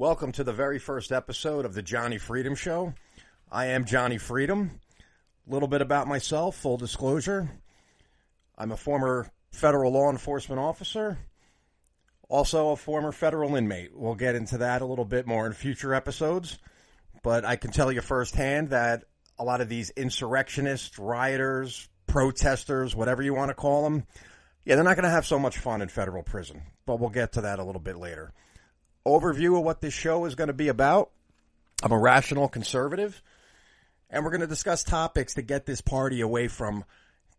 Welcome to the very first episode of the Johnny Freedom Show. I am Johnny Freedom. A little bit about myself, full disclosure. I'm a former federal law enforcement officer, also a former federal inmate. We'll get into that a little bit more in future episodes, but I can tell you firsthand that a lot of these insurrectionists, rioters, protesters, whatever you want to call them, yeah, they're not going to have so much fun in federal prison, but we'll get to that a little bit later. Overview of what this show is going to be about. I'm a rational conservative, and we're going to discuss topics to get this party away from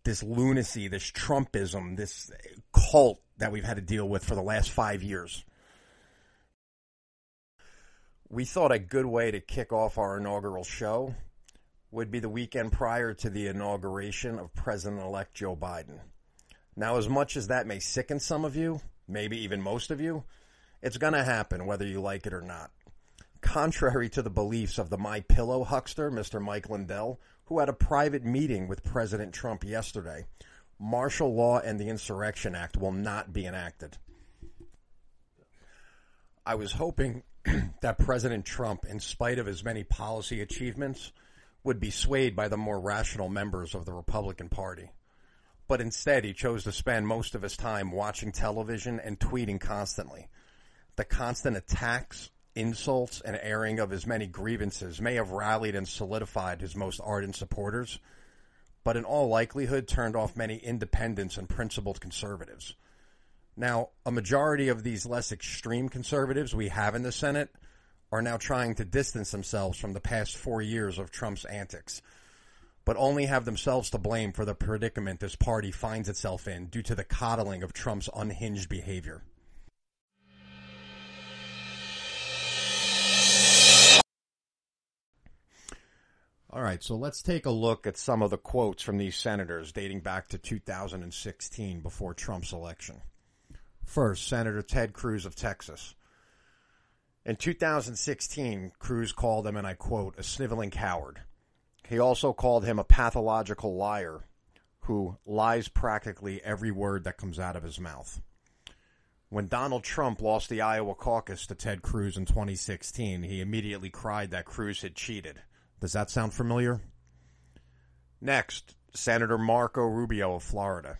this lunacy, this Trumpism, this cult that we've had to deal with for the last five years. We thought a good way to kick off our inaugural show would be the weekend prior to the inauguration of President elect Joe Biden. Now, as much as that may sicken some of you, maybe even most of you, it's going to happen whether you like it or not. Contrary to the beliefs of the My Pillow huckster, Mr. Mike Lindell, who had a private meeting with President Trump yesterday, martial law and the Insurrection Act will not be enacted. I was hoping that President Trump, in spite of his many policy achievements, would be swayed by the more rational members of the Republican Party. But instead, he chose to spend most of his time watching television and tweeting constantly. The constant attacks, insults, and airing of his many grievances may have rallied and solidified his most ardent supporters, but in all likelihood turned off many independents and principled conservatives. Now, a majority of these less extreme conservatives we have in the Senate are now trying to distance themselves from the past four years of Trump's antics, but only have themselves to blame for the predicament this party finds itself in due to the coddling of Trump's unhinged behavior. All right, so let's take a look at some of the quotes from these senators dating back to 2016 before Trump's election. First, Senator Ted Cruz of Texas. In 2016, Cruz called him, and I quote, a sniveling coward. He also called him a pathological liar who lies practically every word that comes out of his mouth. When Donald Trump lost the Iowa caucus to Ted Cruz in 2016, he immediately cried that Cruz had cheated. Does that sound familiar? Next, Senator Marco Rubio of Florida.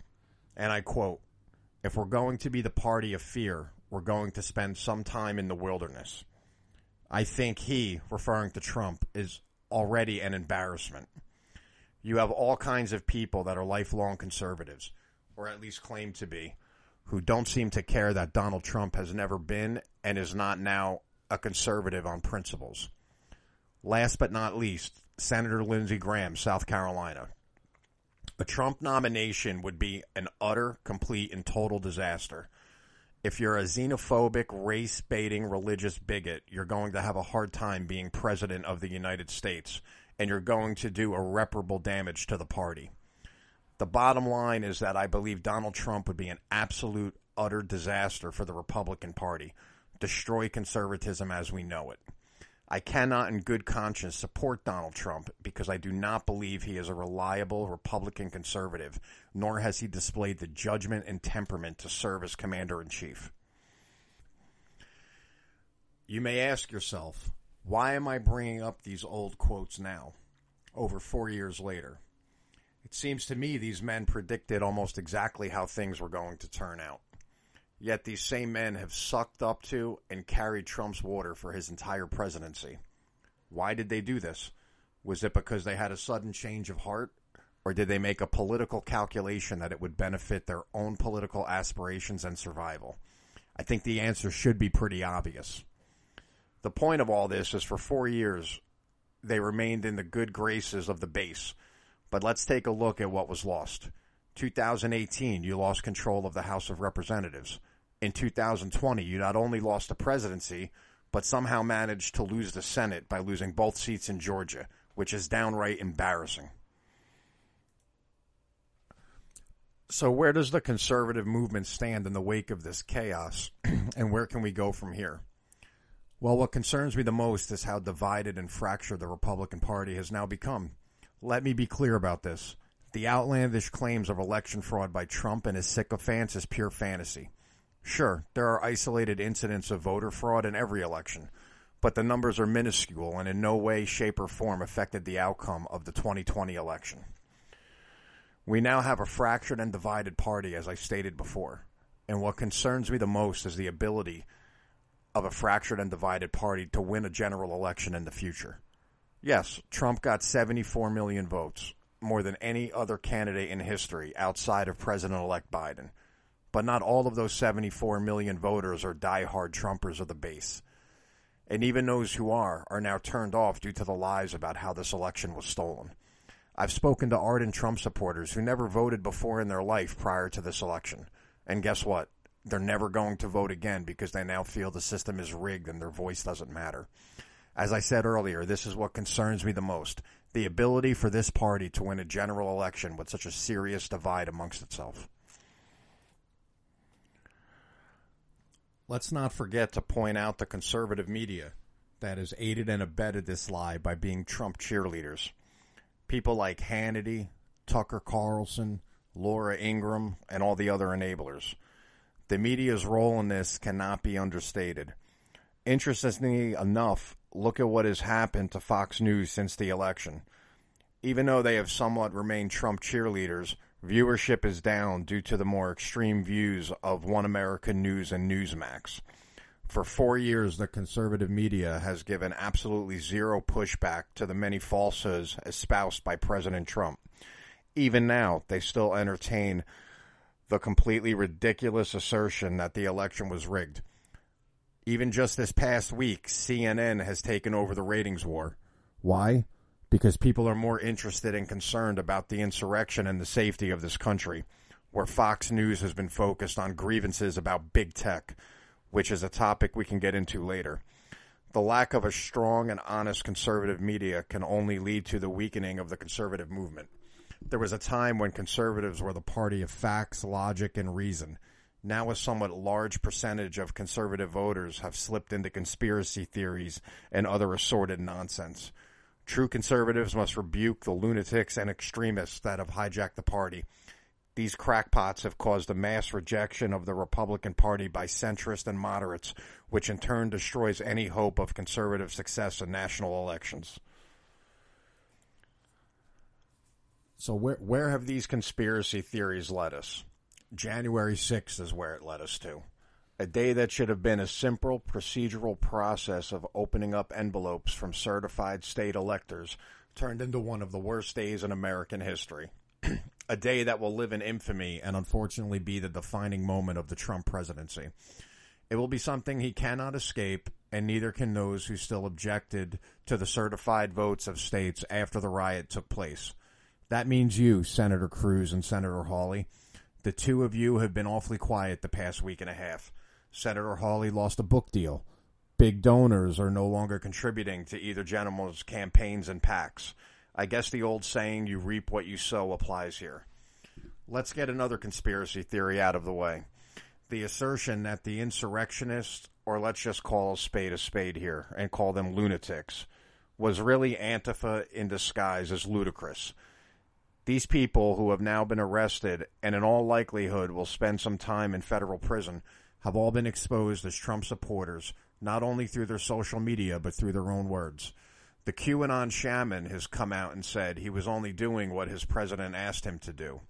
And I quote If we're going to be the party of fear, we're going to spend some time in the wilderness. I think he, referring to Trump, is already an embarrassment. You have all kinds of people that are lifelong conservatives, or at least claim to be, who don't seem to care that Donald Trump has never been and is not now a conservative on principles. Last but not least, Senator Lindsey Graham, South Carolina. A Trump nomination would be an utter, complete, and total disaster. If you're a xenophobic, race baiting, religious bigot, you're going to have a hard time being president of the United States, and you're going to do irreparable damage to the party. The bottom line is that I believe Donald Trump would be an absolute, utter disaster for the Republican Party, destroy conservatism as we know it. I cannot, in good conscience, support Donald Trump because I do not believe he is a reliable Republican conservative, nor has he displayed the judgment and temperament to serve as commander in chief. You may ask yourself, why am I bringing up these old quotes now, over four years later? It seems to me these men predicted almost exactly how things were going to turn out. Yet these same men have sucked up to and carried Trump's water for his entire presidency. Why did they do this? Was it because they had a sudden change of heart? Or did they make a political calculation that it would benefit their own political aspirations and survival? I think the answer should be pretty obvious. The point of all this is for four years, they remained in the good graces of the base. But let's take a look at what was lost. 2018, you lost control of the House of Representatives in 2020, you not only lost the presidency, but somehow managed to lose the Senate by losing both seats in Georgia, which is downright embarrassing. So, where does the conservative movement stand in the wake of this chaos, and where can we go from here? Well, what concerns me the most is how divided and fractured the Republican Party has now become. Let me be clear about this. The outlandish claims of election fraud by Trump and his sycophants is pure fantasy. Sure, there are isolated incidents of voter fraud in every election, but the numbers are minuscule and in no way, shape, or form affected the outcome of the 2020 election. We now have a fractured and divided party, as I stated before. And what concerns me the most is the ability of a fractured and divided party to win a general election in the future. Yes, Trump got 74 million votes, more than any other candidate in history outside of President elect Biden. But not all of those 74 million voters are diehard Trumpers of the base. And even those who are are now turned off due to the lies about how this election was stolen. I've spoken to ardent Trump supporters who never voted before in their life prior to this election. And guess what? They're never going to vote again because they now feel the system is rigged and their voice doesn't matter. As I said earlier, this is what concerns me the most the ability for this party to win a general election with such a serious divide amongst itself. Let's not forget to point out the conservative media that has aided and abetted this lie by being Trump cheerleaders. People like Hannity, Tucker Carlson, Laura Ingraham, and all the other enablers. The media's role in this cannot be understated. Interestingly enough, look at what has happened to Fox News since the election. Even though they have somewhat remained Trump cheerleaders, viewership is down due to the more extreme views of One American News and Newsmax. For four years, the conservative media has given absolutely zero pushback to the many falsehoods espoused by President Trump. Even now, they still entertain the completely ridiculous assertion that the election was rigged. Even just this past week, CNN has taken over the ratings war. Why? Because people are more interested and concerned about the insurrection and the safety of this country, where Fox News has been focused on grievances about big tech, which is a topic we can get into later. The lack of a strong and honest conservative media can only lead to the weakening of the conservative movement. There was a time when conservatives were the party of facts, logic, and reason. Now, a somewhat large percentage of conservative voters have slipped into conspiracy theories and other assorted nonsense. True conservatives must rebuke the lunatics and extremists that have hijacked the party. These crackpots have caused a mass rejection of the Republican Party by centrists and moderates, which in turn destroys any hope of conservative success in national elections. So where where have these conspiracy theories led us? January 6th is where it led us to. A day that should have been a simple procedural process of opening up envelopes from certified state electors turned into one of the worst days in American history. a day that will live in infamy and unfortunately be the defining moment of the Trump presidency. It will be something he cannot escape, and neither can those who still objected to the certified votes of states after the riot took place. That means you, Senator Cruz and Senator Hawley. The two of you have been awfully quiet the past week and a half. Senator Hawley lost a book deal. Big donors are no longer contributing to either gentleman's campaigns and PACs. I guess the old saying, you reap what you sow, applies here. Let's get another conspiracy theory out of the way. The assertion that the insurrectionists, or let's just call a spade a spade here and call them lunatics, was really Antifa in disguise is ludicrous. These people who have now been arrested and in all likelihood will spend some time in federal prison have all been exposed as Trump supporters, not only through their social media, but through their own words. The QAnon shaman has come out and said he was only doing what his president asked him to do.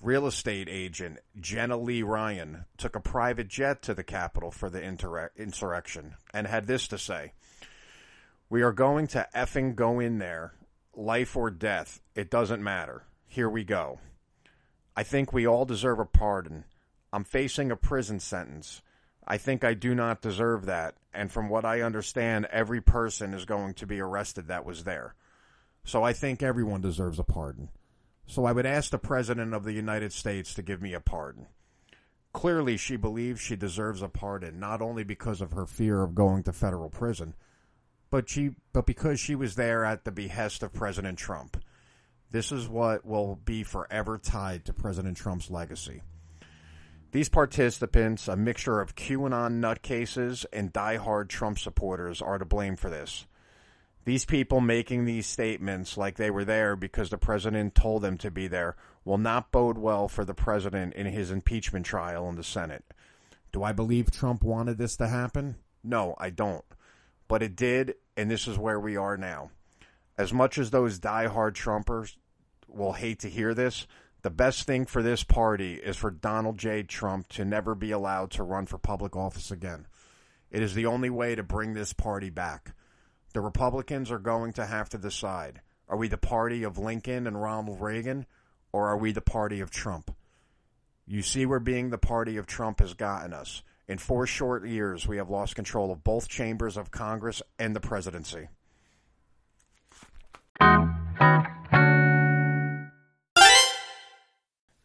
Real estate agent Jenna Lee Ryan took a private jet to the Capitol for the insurrection and had this to say We are going to effing go in there life or death, it doesn't matter. Here we go. I think we all deserve a pardon. I'm facing a prison sentence. I think I do not deserve that. And from what I understand, every person is going to be arrested that was there. So I think everyone deserves a pardon. So I would ask the President of the United States to give me a pardon. Clearly, she believes she deserves a pardon, not only because of her fear of going to federal prison, but she but because she was there at the behest of President Trump. This is what will be forever tied to President Trump's legacy. These participants, a mixture of QAnon nutcases and diehard Trump supporters, are to blame for this. These people making these statements like they were there because the president told them to be there will not bode well for the president in his impeachment trial in the Senate. Do I believe Trump wanted this to happen? No, I don't. But it did, and this is where we are now. As much as those die-hard Trumpers will hate to hear this, the best thing for this party is for Donald J. Trump to never be allowed to run for public office again. It is the only way to bring this party back. The Republicans are going to have to decide are we the party of Lincoln and Ronald Reagan, or are we the party of Trump? You see where being the party of Trump has gotten us. In four short years, we have lost control of both chambers of Congress and the presidency.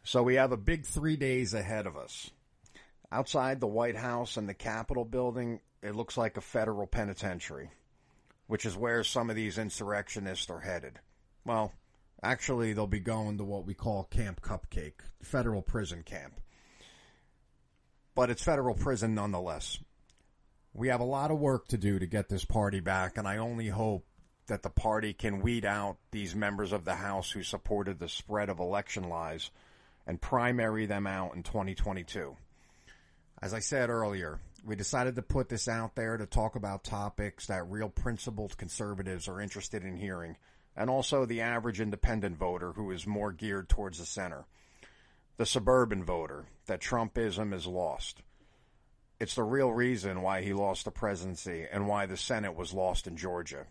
So we have a big three days ahead of us. Outside the White House and the Capitol building, it looks like a federal penitentiary, which is where some of these insurrectionists are headed. Well, actually, they'll be going to what we call Camp Cupcake, federal prison camp. But it's federal prison nonetheless. We have a lot of work to do to get this party back, and I only hope that the party can weed out these members of the House who supported the spread of election lies and primary them out in 2022. As I said earlier, we decided to put this out there to talk about topics that real principled conservatives are interested in hearing, and also the average independent voter who is more geared towards the center. The suburban voter, that Trumpism is lost. It's the real reason why he lost the presidency and why the Senate was lost in Georgia.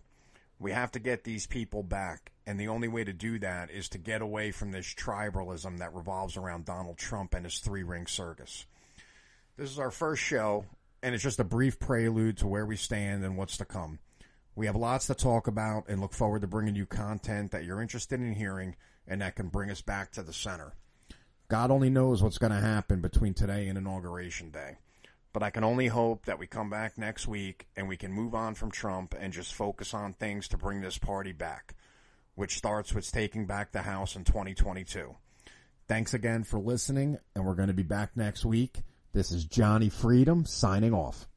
We have to get these people back, and the only way to do that is to get away from this tribalism that revolves around Donald Trump and his three ring circus. This is our first show, and it's just a brief prelude to where we stand and what's to come. We have lots to talk about and look forward to bringing you content that you're interested in hearing and that can bring us back to the center. God only knows what's going to happen between today and Inauguration Day. But I can only hope that we come back next week and we can move on from Trump and just focus on things to bring this party back, which starts with taking back the House in 2022. Thanks again for listening, and we're going to be back next week. This is Johnny Freedom signing off.